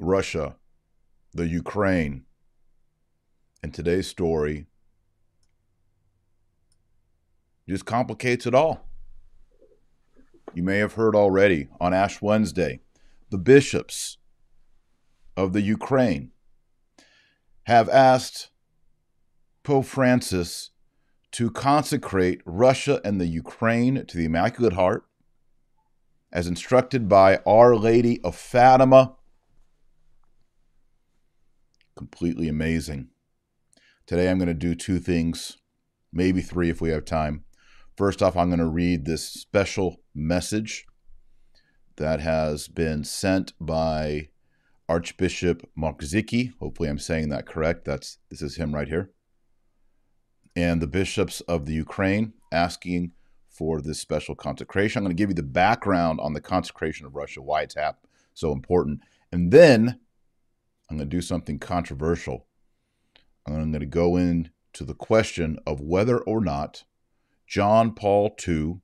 Russia, the Ukraine, and today's story just complicates it all. You may have heard already on Ash Wednesday, the bishops of the Ukraine have asked Pope Francis to consecrate Russia and the Ukraine to the Immaculate Heart as instructed by Our Lady of Fatima. Completely amazing. Today I'm going to do two things, maybe three if we have time. First off, I'm going to read this special message that has been sent by Archbishop Mokrzycki. Hopefully, I'm saying that correct. That's this is him right here, and the bishops of the Ukraine asking for this special consecration. I'm going to give you the background on the consecration of Russia, why it's so important, and then I'm going to do something controversial. I'm going to go into the question of whether or not John Paul II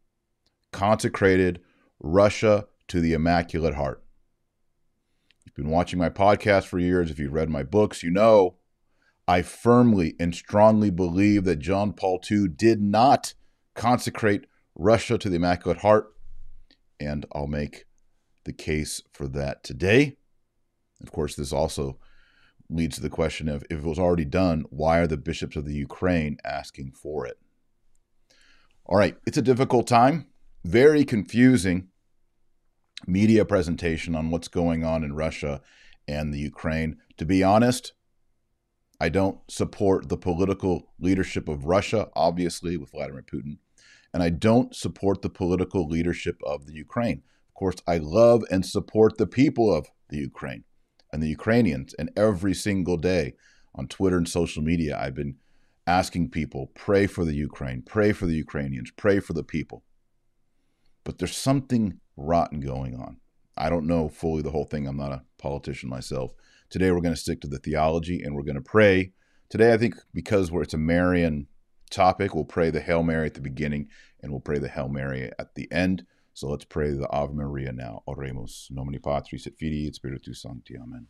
consecrated Russia to the Immaculate Heart. You've been watching my podcast for years. If you've read my books, you know I firmly and strongly believe that John Paul II did not consecrate Russia to the Immaculate Heart. And I'll make the case for that today. Of course, this also leads to the question of if it was already done, why are the bishops of the Ukraine asking for it? All right, it's a difficult time, very confusing media presentation on what's going on in Russia and the Ukraine. To be honest, I don't support the political leadership of Russia, obviously, with Vladimir Putin, and I don't support the political leadership of the Ukraine. Of course, I love and support the people of the Ukraine and the Ukrainians, and every single day on Twitter and social media, I've been asking people, pray for the Ukraine, pray for the Ukrainians, pray for the people. But there's something rotten going on. I don't know fully the whole thing. I'm not a politician myself. Today we're going to stick to the theology and we're going to pray. Today, I think because it's a Marian topic, we'll pray the Hail Mary at the beginning and we'll pray the Hail Mary at the end. So let's pray the Ave Maria now. Oremus. Nomini Patris et Filii et Spiritus Sancti. Amen.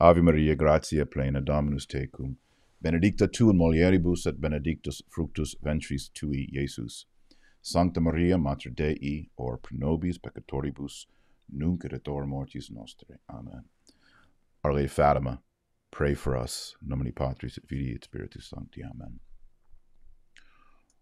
Ave Maria, gratia plena Dominus tecum benedicta tu in mulieribus et benedictus fructus ventris tui, Jesus. Sancta Maria, Mater Dei, or pro nobis peccatoribus, nunc et et mortis nostre. Amen. Our Lady Fatima, pray for us. Nomini Patris et Filii et Spiritus Sancti. Amen.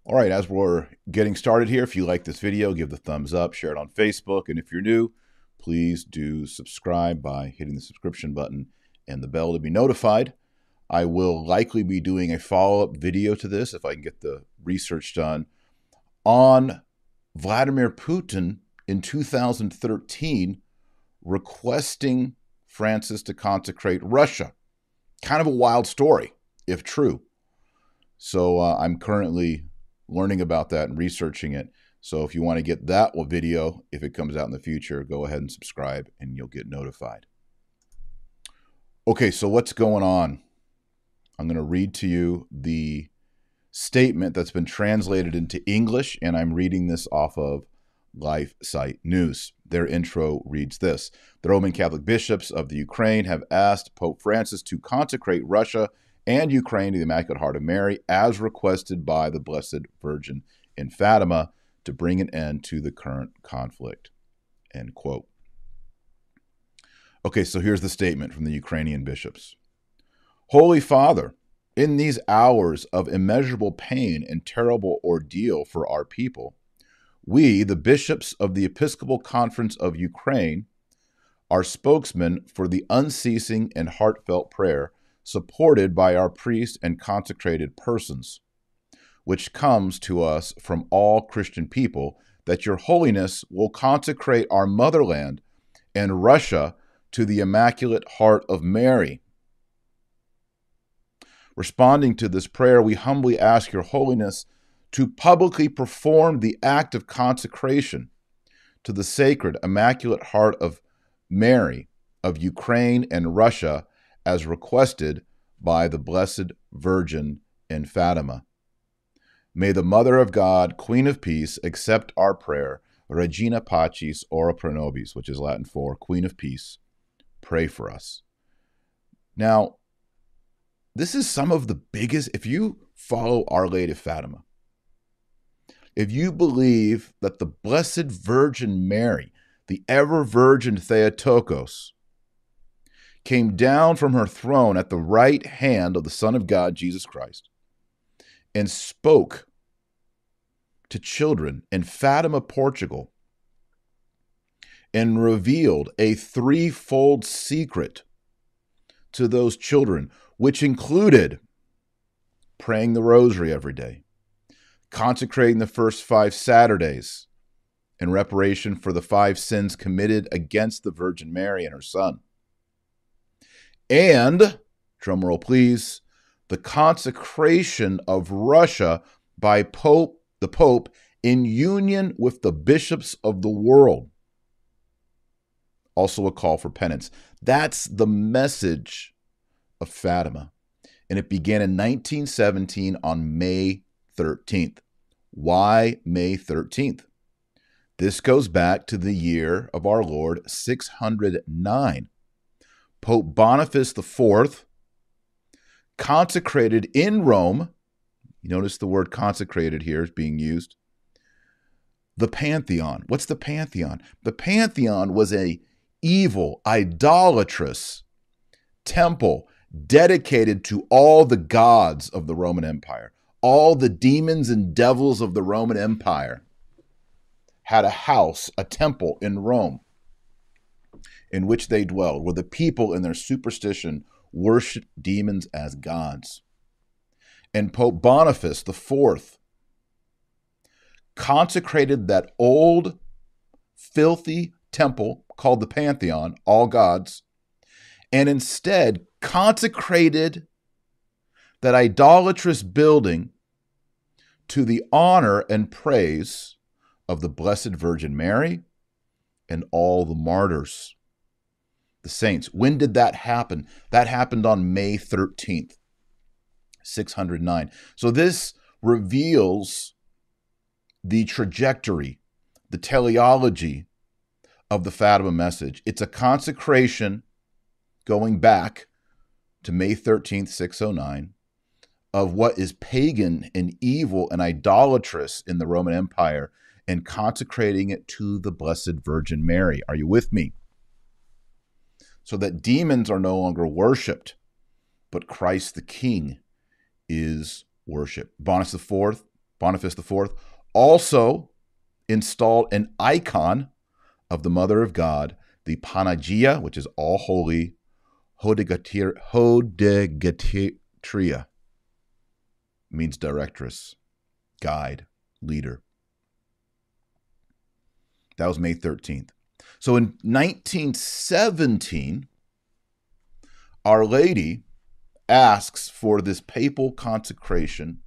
All right, as we're getting started here, if you like this video, give the thumbs up, share it on Facebook, and if you're new, please do subscribe by hitting the subscription button and the bell to be notified I will likely be doing a follow up video to this if I can get the research done on Vladimir Putin in 2013 requesting Francis to consecrate Russia. Kind of a wild story, if true. So uh, I'm currently learning about that and researching it. So if you want to get that video, if it comes out in the future, go ahead and subscribe and you'll get notified. Okay, so what's going on? I'm going to read to you the statement that's been translated into English, and I'm reading this off of Life Site News. Their intro reads this The Roman Catholic bishops of the Ukraine have asked Pope Francis to consecrate Russia and Ukraine to the Immaculate Heart of Mary as requested by the Blessed Virgin in Fatima to bring an end to the current conflict. End quote. Okay, so here's the statement from the Ukrainian bishops. Holy Father, in these hours of immeasurable pain and terrible ordeal for our people, we, the bishops of the Episcopal Conference of Ukraine, are spokesmen for the unceasing and heartfelt prayer supported by our priests and consecrated persons, which comes to us from all Christian people, that your holiness will consecrate our motherland and Russia to the Immaculate Heart of Mary. Responding to this prayer, we humbly ask Your Holiness to publicly perform the act of consecration to the sacred, immaculate heart of Mary of Ukraine and Russia as requested by the Blessed Virgin in Fatima. May the Mother of God, Queen of Peace, accept our prayer, Regina Pacis Ora Pro Nobis, which is Latin for Queen of Peace, pray for us. Now, this is some of the biggest, if you follow Our Lady of Fatima, if you believe that the Blessed Virgin Mary, the ever Virgin Theotokos, came down from her throne at the right hand of the Son of God, Jesus Christ, and spoke to children in Fatima, Portugal, and revealed a threefold secret to those children, which included praying the rosary every day, consecrating the first five Saturdays in reparation for the five sins committed against the Virgin Mary and her Son. And, drumroll please, the consecration of Russia by Pope the Pope in union with the bishops of the world. Also, a call for penance. That's the message of Fatima. And it began in 1917 on May 13th. Why May 13th? This goes back to the year of our Lord 609. Pope Boniface IV consecrated in Rome, you notice the word consecrated here is being used, the Pantheon. What's the Pantheon? The Pantheon was a evil, idolatrous temple dedicated to all the gods of the Roman Empire all the demons and devils of the Roman Empire had a house, a temple in Rome in which they dwelled, where the people in their superstition worshiped demons as gods. And Pope Boniface IV consecrated that old, filthy temple called the Pantheon, all gods, and instead consecrated that idolatrous building to the honor and praise of the Blessed Virgin Mary and all the martyrs, the saints. When did that happen? That happened on May 13th, 609. So this reveals the trajectory, the teleology of the Fatima message. It's a consecration going back to May 13th, 609 of what is pagan and evil and idolatrous in the Roman Empire and consecrating it to the Blessed Virgin Mary. Are you with me? So that demons are no longer worshiped, but Christ the King is worshiped. Boniface IV, Boniface IV also installed an icon of the Mother of God, the Panagia, which is all holy, Hodegetria means directress, guide, leader. That was May 13th. So in 1917, Our Lady asks for this papal consecration,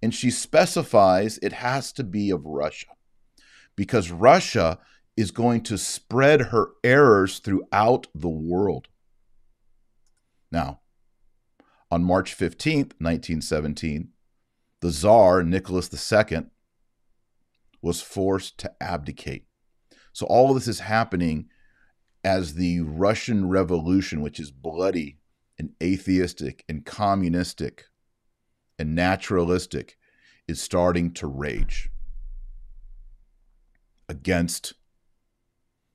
and she specifies it has to be of Russia because Russia is going to spread her errors throughout the world. Now, on March 15th, 1917, the Tsar, Nicholas II, was forced to abdicate. So all of this is happening as the Russian Revolution, which is bloody and atheistic and communistic and naturalistic, is starting to rage against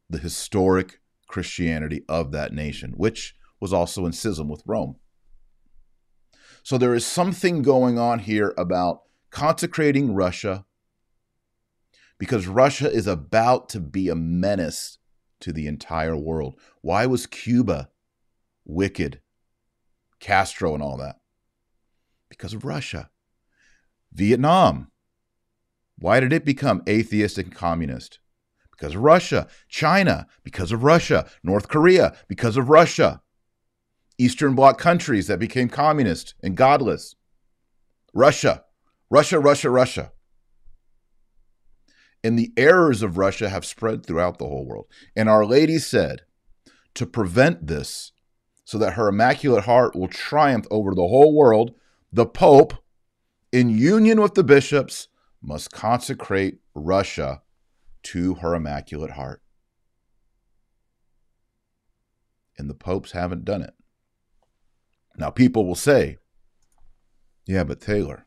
the historic Christianity of that nation, which was also in schism with Rome. So there is something going on here about consecrating Russia because Russia is about to be a menace to the entire world. Why was Cuba wicked? Castro and all that? Because of Russia. Vietnam. Why did it become atheistic and communist? Because of Russia. China, because of Russia. North Korea, because of Russia. Eastern Bloc countries that became communist and godless. Russia, Russia, Russia, Russia. And the errors of Russia have spread throughout the whole world. And Our Lady said, to prevent this, so that her Immaculate Heart will triumph over the whole world, the Pope, in union with the bishops, must consecrate Russia to her Immaculate Heart. and the popes haven't done it. Now, people will say, yeah, but Taylor,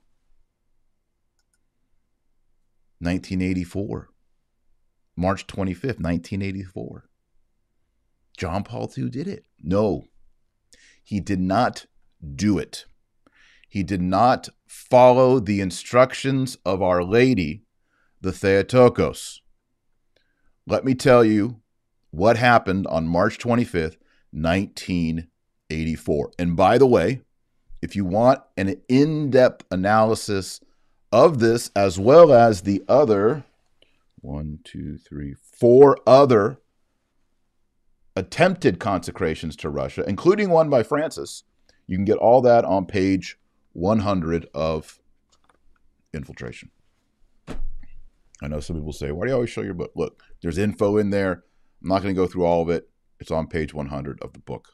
1984, March 25th, 1984. John Paul II did it. No, he did not do it. He did not follow the instructions of Our Lady, the Theotokos. Let me tell you what happened on March 25th, 1984. And by the way, if you want an in depth analysis of this, as well as the other one, two, three, four other attempted consecrations to Russia, including one by Francis. You can get all that on page 100 of Infiltration. I know some people say, Why do you always show your book? Look, there's info in there. I'm not going to go through all of it. It's on page 100 of the book.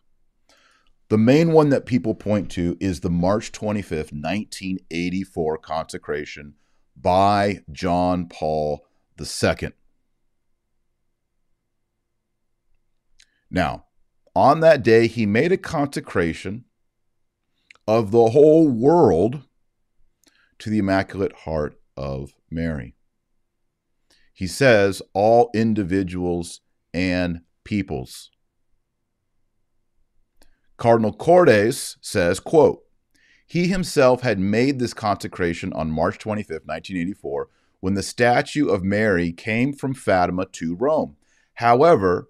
The main one that people point to is the March 25th, 1984 consecration by John Paul II. Now, on that day, he made a consecration of the whole world to the Immaculate Heart of Mary. He says, all individuals and peoples. Cardinal Cordes says, quote, he himself had made this consecration on March 25, 1984, when the statue of Mary came from Fatima to Rome. However,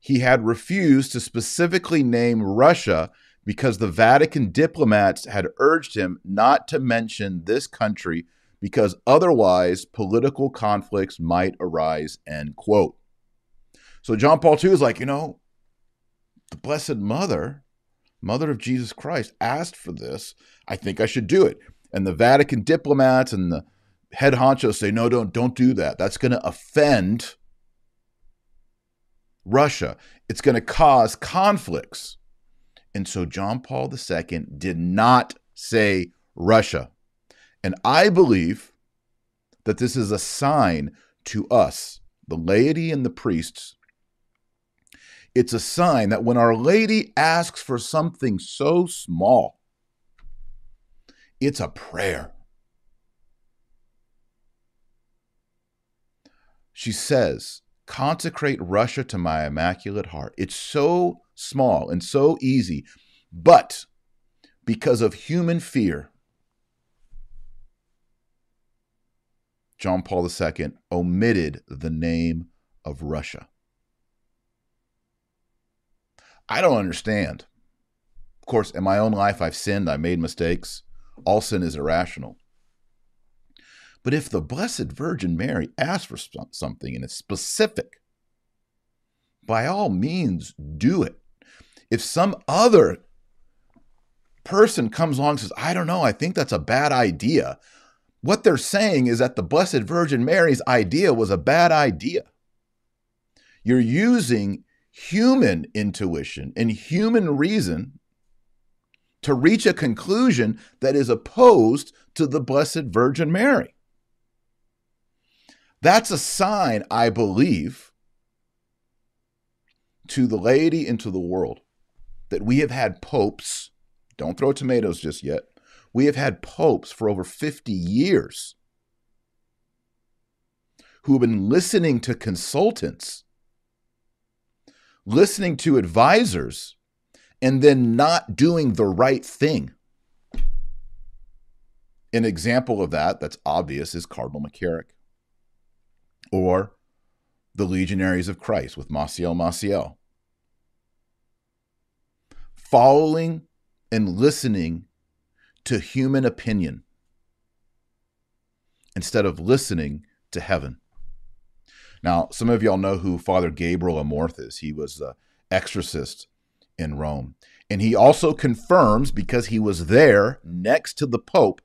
he had refused to specifically name Russia because the Vatican diplomats had urged him not to mention this country because otherwise political conflicts might arise, end quote. So John Paul II is like, you know, the Blessed Mother, Mother of Jesus Christ, asked for this. I think I should do it. And the Vatican diplomats and the head honchos say, no, don't, don't do that. That's going to offend Russia. It's going to cause conflicts. And so John Paul II did not say Russia. And I believe that this is a sign to us, the laity and the priests. It's a sign that when Our Lady asks for something so small, it's a prayer. She says, consecrate Russia to my immaculate heart. It's so small and so easy, but because of human fear, John Paul II omitted the name of Russia. I don't understand. Of course, in my own life, I've sinned, I made mistakes. All sin is irrational. But if the Blessed Virgin Mary asks for something and it's specific, by all means do it. If some other person comes along and says, I don't know, I think that's a bad idea, what they're saying is that the Blessed Virgin Mary's idea was a bad idea. You're using human intuition and human reason to reach a conclusion that is opposed to the Blessed Virgin Mary. That's a sign, I believe, to the laity and to the world that we have had popes, don't throw tomatoes just yet, we have had popes for over 50 years who have been listening to consultants, listening to advisors, and then not doing the right thing. An example of that that's obvious is Cardinal McCarrick or the Legionaries of Christ with Maciel Maciel. Following and listening to human opinion instead of listening to heaven. Now, some of y'all know who Father Gabriel Amorth is. He was an exorcist in Rome. And he also confirms, because he was there next to the Pope,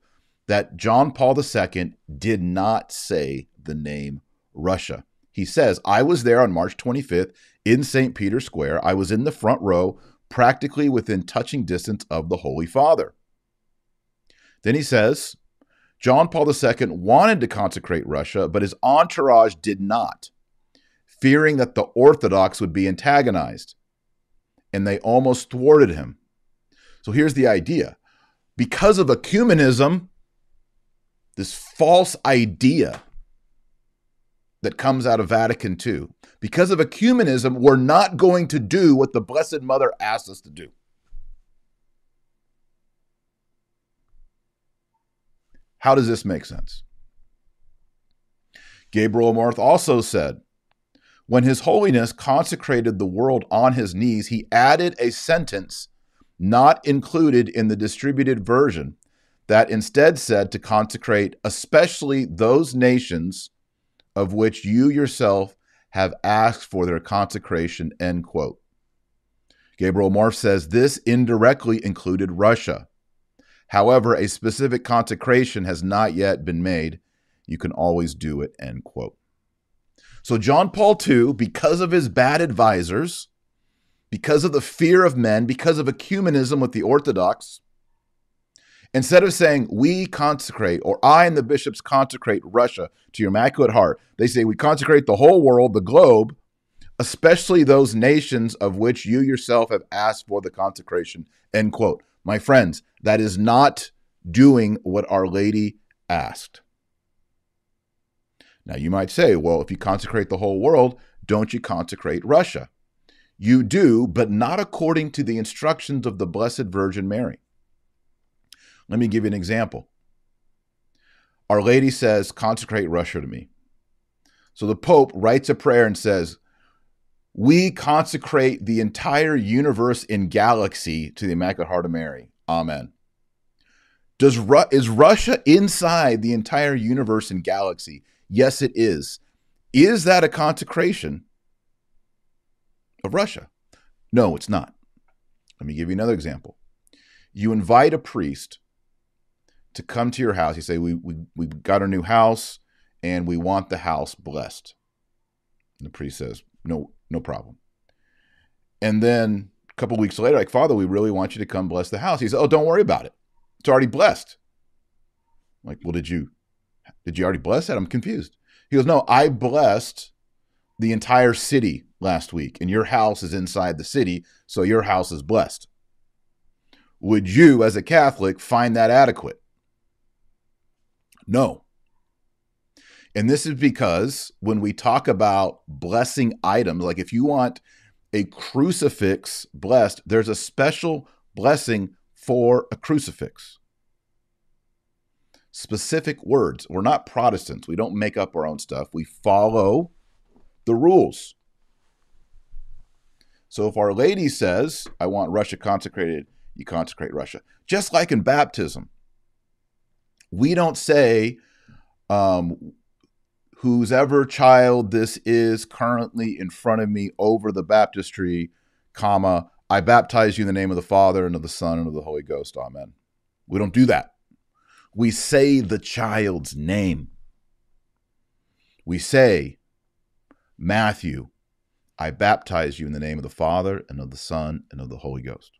that John Paul II did not say the name Russia. He says, I was there on March 25th in St. Peter's Square. I was in the front row, practically within touching distance of the Holy Father. Then he says, John Paul II wanted to consecrate Russia, but his entourage did not, fearing that the Orthodox would be antagonized. and they almost thwarted him. So here's the idea because of ecumenism, this false idea that comes out of Vatican II, because of ecumenism, we're not going to do what the Blessed Mother asked us to do. How does this make sense? Gabriel Amorth also said, when His Holiness consecrated the world on his knees, he added a sentence not included in the distributed version that instead said to consecrate especially those nations of which you yourself have asked for their consecration, end quote. Gabriel Amorth says this indirectly included Russia. However, a specific consecration has not yet been made. You can always do it, end quote. So, John Paul II, because of his bad advisors, because of the fear of men, because of ecumenism with the Orthodox, instead of saying, we consecrate, or I and the bishops consecrate Russia to your Immaculate Heart, they say, we consecrate the whole world, the globe, especially those nations of which you yourself have asked for the consecration. End quote. My friends, that is not doing what Our Lady asked. Now, you might say, well, if you consecrate the whole world, don't you consecrate Russia? You do, but not according to the instructions of the Blessed Virgin Mary. Let me give you an example. Our Lady says, consecrate Russia to me. So the Pope writes a prayer and says, We consecrate the entire universe and galaxy to the Immaculate Heart of Mary. Amen. Does Ru- is Russia inside the entire universe and galaxy? Yes, it is. Is that a consecration of Russia. No, it's not. Let me give you another example. You invite a priest to come to your house. You say, we, we, we got a new house and we want the house blessed. And the priest says, No, no problem. And then couple weeks later, like, Father, we really want you to come bless the house. He said, Oh, don't worry about it. It's already blessed. I'm like, well, did you did you already bless that? I'm confused. He goes, No, I blessed the entire city last week, and your house is inside the city, so your house is blessed. Would you, as a Catholic, find that adequate? No. And this is because when we talk about blessing items, like if you want a crucifix blessed, there's a special blessing for a crucifix. Specific words. We're not Protestants. We don't make up our own stuff. We follow the rules. So if Our Lady says, I want Russia consecrated, you consecrate Russia. Just like in baptism, we don't say, um, whose ever child this is currently in front of me over the baptistry, comma, I baptize you in the name of the Father and of the Son and of the Holy Ghost. Amen. We don't do that. We say the child's name. We say, Matthew, I baptize you in the name of the Father and of the Son and of the Holy Ghost.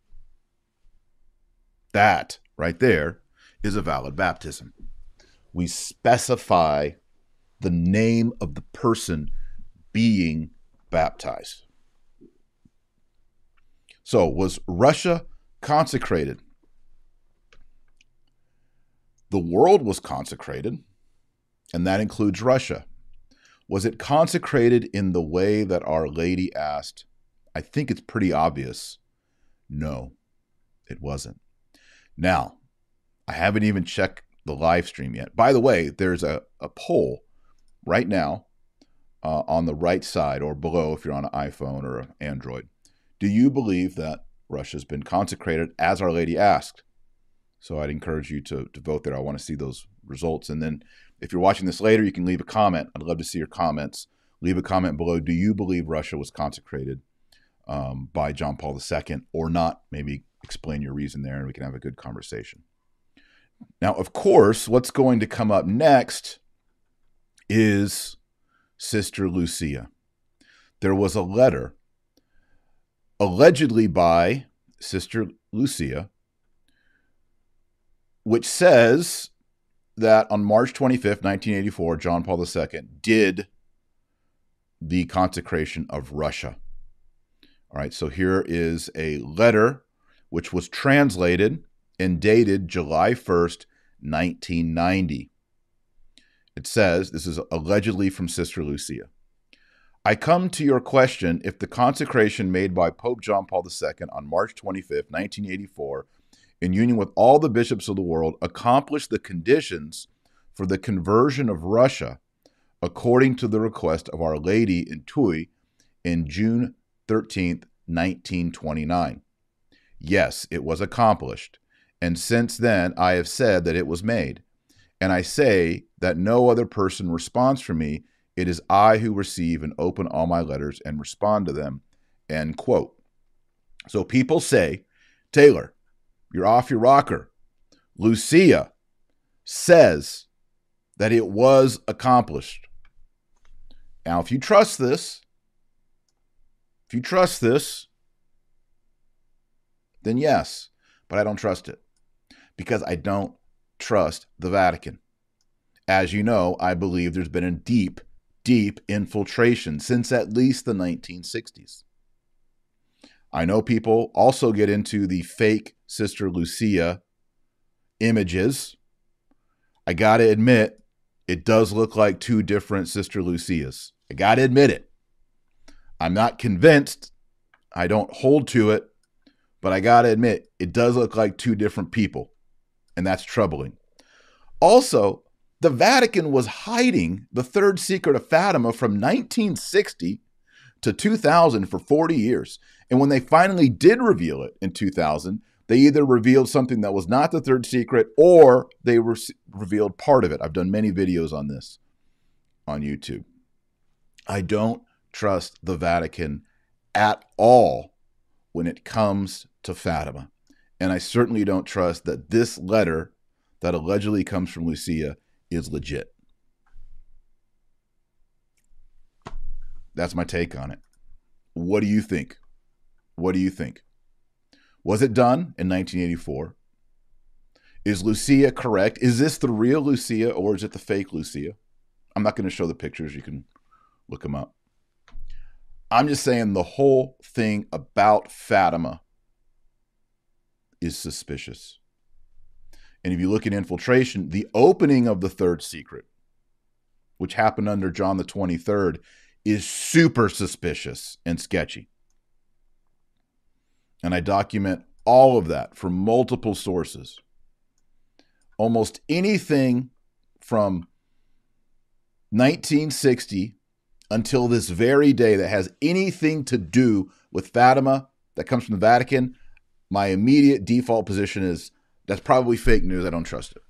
That right there is a valid baptism. We specify the name of the person being baptized. So, was Russia consecrated? The world was consecrated, and that includes Russia. Was it consecrated in the way that Our Lady asked? I think it's pretty obvious. No, it wasn't. Now, I haven't even checked the live stream yet. By the way, there's a, a poll right now uh, on the right side or below if you're on an iPhone or an Android. Do you believe that Russia's been consecrated as Our Lady asked? So I'd encourage you to, to vote there. I want to see those results. And then if you're watching this later, you can leave a comment. I'd love to see your comments. Leave a comment below. Do you believe Russia was consecrated um, by John Paul II or not? Maybe explain your reason there and we can have a good conversation. Now, of course, what's going to come up next is Sister Lucia. There was a letter allegedly by Sister Lucia, which says that on March 25th, 1984, John Paul II did the consecration of Russia. All right, so here is a letter which was translated and dated July 1st, 1990. It says, this is allegedly from Sister Lucia. I come to your question if the consecration made by Pope John Paul II on March 25, 1984, in union with all the bishops of the world, accomplished the conditions for the conversion of Russia according to the request of Our Lady in Tuy in June 13, 1929. Yes, it was accomplished, and since then I have said that it was made. And I say that no other person responds for me. It is I who receive and open all my letters and respond to them. End quote. So people say, Taylor, you're off your rocker. Lucia says that it was accomplished. Now, if you trust this, if you trust this, then yes, but I don't trust it because I don't trust the Vatican. As you know, I believe there's been a deep, deep infiltration since at least the 1960s. I know people also get into the fake Sister Lucia images. I got to admit, it does look like two different Sister Lucias. I got to admit it. I'm not convinced. I don't hold to it, but I got to admit, it does look like two different people, and that's troubling. Also, the Vatican was hiding the third secret of Fatima from 1960 to 2000 for 40 years. And when they finally did reveal it in 2000, they either revealed something that was not the third secret or they re- revealed part of it. I've done many videos on this on YouTube. I don't trust the Vatican at all when it comes to Fatima. And I certainly don't trust that this letter that allegedly comes from Lucia is legit. That's my take on it. What do you think? What do you think? Was it done in 1984? Is Lucia correct? Is this the real Lucia or is it the fake Lucia? I'm not going to show the pictures. You can look them up. I'm just saying the whole thing about Fatima is suspicious. And if you look at infiltration, the opening of the third secret, which happened under John the 23rd, is super suspicious and sketchy. And I document all of that from multiple sources. Almost anything from 1960 until this very day that has anything to do with Fatima that comes from the Vatican, my immediate default position is that's probably fake news. I don't trust it.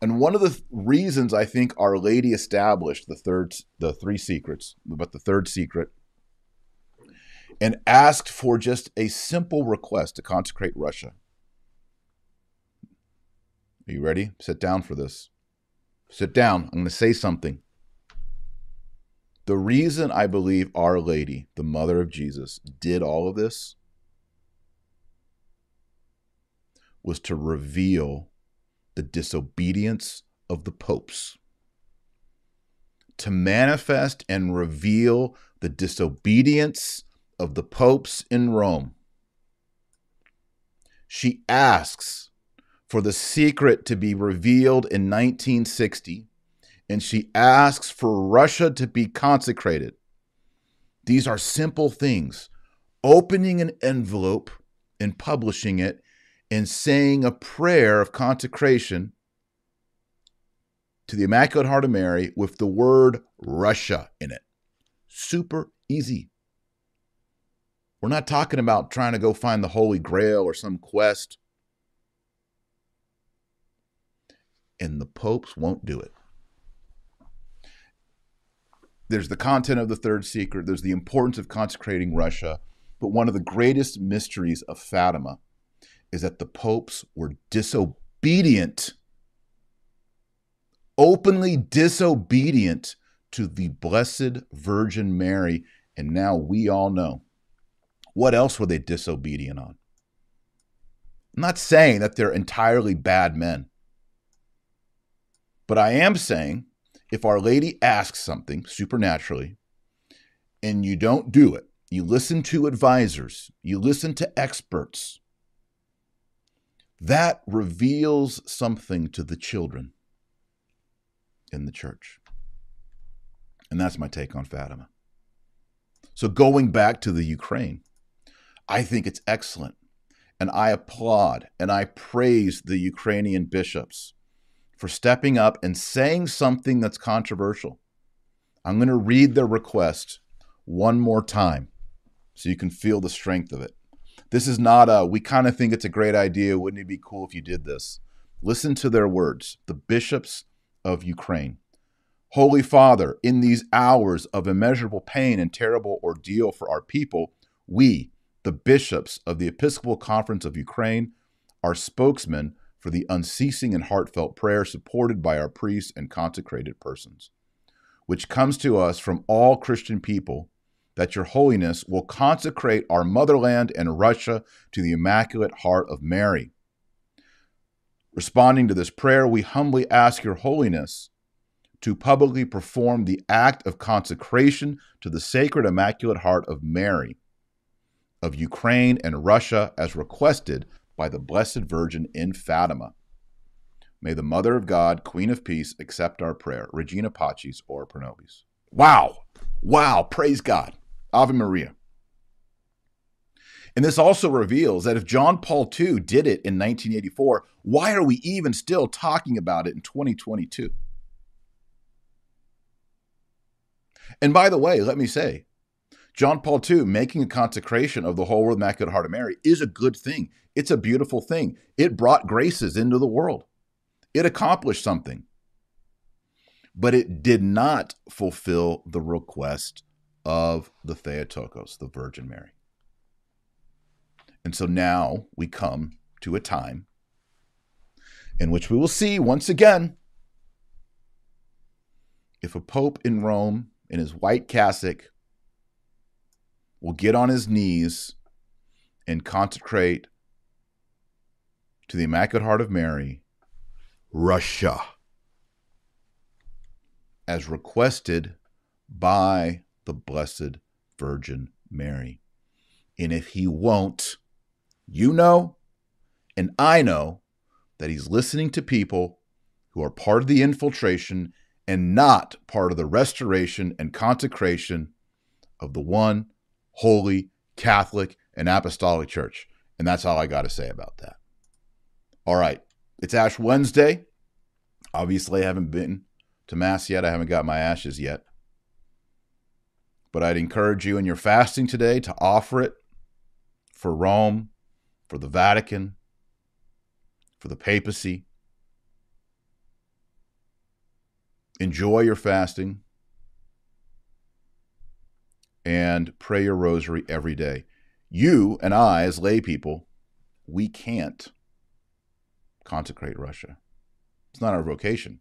And one of the th- reasons I think Our Lady established the third, the three secrets, but the third secret, and asked for just a simple request to consecrate Russia. Are you ready? Sit down for this. Sit down. I'm going to say something. The reason I believe Our Lady, the mother of Jesus, did all of this was to reveal the disobedience of the popes, to manifest and reveal the disobedience of the popes in Rome. She asks for the secret to be revealed in 1960, and she asks for Russia to be consecrated. These are simple things. Opening an envelope and publishing it and saying a prayer of consecration to the Immaculate Heart of Mary with the word Russia in it. Super easy. We're not talking about trying to go find the Holy Grail or some quest. And the popes won't do it. There's the content of the third secret, there's the importance of consecrating Russia, but one of the greatest mysteries of Fatima is that the popes were disobedient, openly disobedient to the Blessed Virgin Mary. And now we all know. What else were they disobedient on? I'm not saying that they're entirely bad men. But I am saying if Our Lady asks something supernaturally and you don't do it, you listen to advisors, you listen to experts, that reveals something to the children in the church. And that's my take on Fatima. So, going back to the Ukraine, I think it's excellent. And I applaud and I praise the Ukrainian bishops for stepping up and saying something that's controversial. I'm going to read their request one more time so you can feel the strength of it. This is not a, we kind of think it's a great idea. Wouldn't it be cool if you did this? Listen to their words, the bishops of Ukraine. Holy Father, in these hours of immeasurable pain and terrible ordeal for our people, we, the bishops of the Episcopal Conference of Ukraine, are spokesmen for the unceasing and heartfelt prayer supported by our priests and consecrated persons, which comes to us from all Christian people that your holiness will consecrate our motherland and Russia to the Immaculate Heart of Mary. Responding to this prayer, we humbly ask your holiness to publicly perform the act of consecration to the Sacred Immaculate Heart of Mary of Ukraine and Russia as requested by the Blessed Virgin in Fatima. May the Mother of God, Queen of Peace, accept our prayer. Regina Pacis or pro nobis. Wow. Wow. Praise God. Ave Maria. And this also reveals that if John Paul II did it in 1984, why are we even still talking about it in 2022? And by the way, let me say, John Paul II making a consecration of the whole world Immaculate Heart of Mary is a good thing. It's a beautiful thing. It brought graces into the world. It accomplished something. But it did not fulfill the request of the Theotokos, the Virgin Mary. And so now we come to a time in which we will see once again if a pope in Rome in his white cassock will get on his knees and consecrate to the Immaculate Heart of Mary, Russia, as requested by the Blessed Virgin Mary. And if he won't, you know, and I know that he's listening to people who are part of the infiltration and not part of the restoration and consecration of the one holy Catholic and Apostolic Church. And that's all I got to say about that. All right, it's Ash Wednesday. Obviously, I haven't been to Mass yet. I haven't got my ashes yet. But I'd encourage you in your fasting today to offer it for Rome, for the Vatican, for the papacy. Enjoy your fasting and pray your rosary every day. You and I, as lay people, we can't consecrate Russia. It's not our vocation.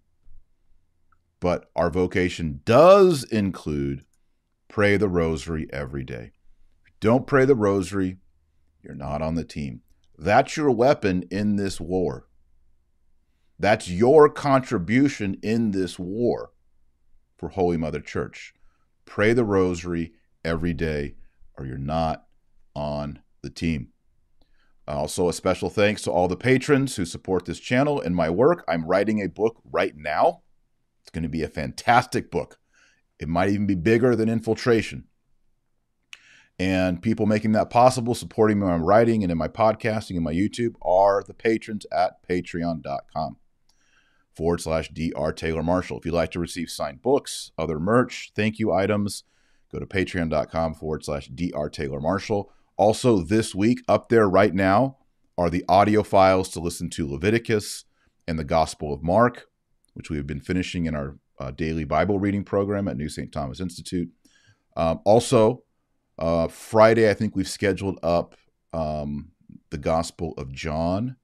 But our vocation does include pray the rosary every day. If you don't pray the rosary, you're not on the team. That's your weapon in this war. That's your contribution in this war for Holy Mother Church. Pray the rosary every day, or you're not on the team. Also, a special thanks to all the patrons who support this channel and my work. I'm writing a book right now. It's going to be a fantastic book. It might even be bigger than infiltration. And people making that possible, supporting me in my writing and in my podcasting and my YouTube are the patrons at patreon.com forward slash Dr. Taylor Marshall. If you'd like to receive signed books, other merch, thank you items, go to patreon.com forward slash Dr. Taylor Marshall. Also, this week, up there right now, are the audio files to listen to Leviticus and the Gospel of Mark, which we have been finishing in our uh, daily Bible reading program at New St. Thomas Institute. Um, also, uh, Friday, I think we've scheduled up um, the Gospel of John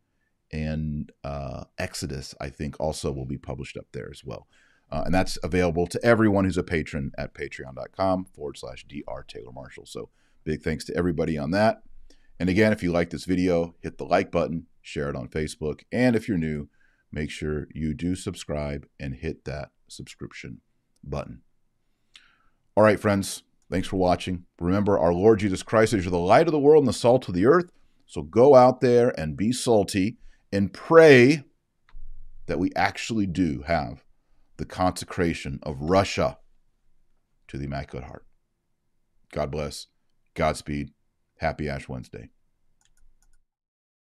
and uh, Exodus, I think, also will be published up there as well. Uh, and that's available to everyone who's a patron at patreon.com forward slash Dr. Taylor Marshall. So big thanks to everybody on that. And again, if you like this video, hit the like button, share it on Facebook. And if you're new, make sure you do subscribe and hit that subscription button. All right, friends, Thanks for watching. Remember, our Lord Jesus Christ is the light of the world and the salt of the earth. So go out there and be salty and pray that we actually do have the consecration of Russia to the Immaculate Heart. God bless. Godspeed. Happy Ash Wednesday.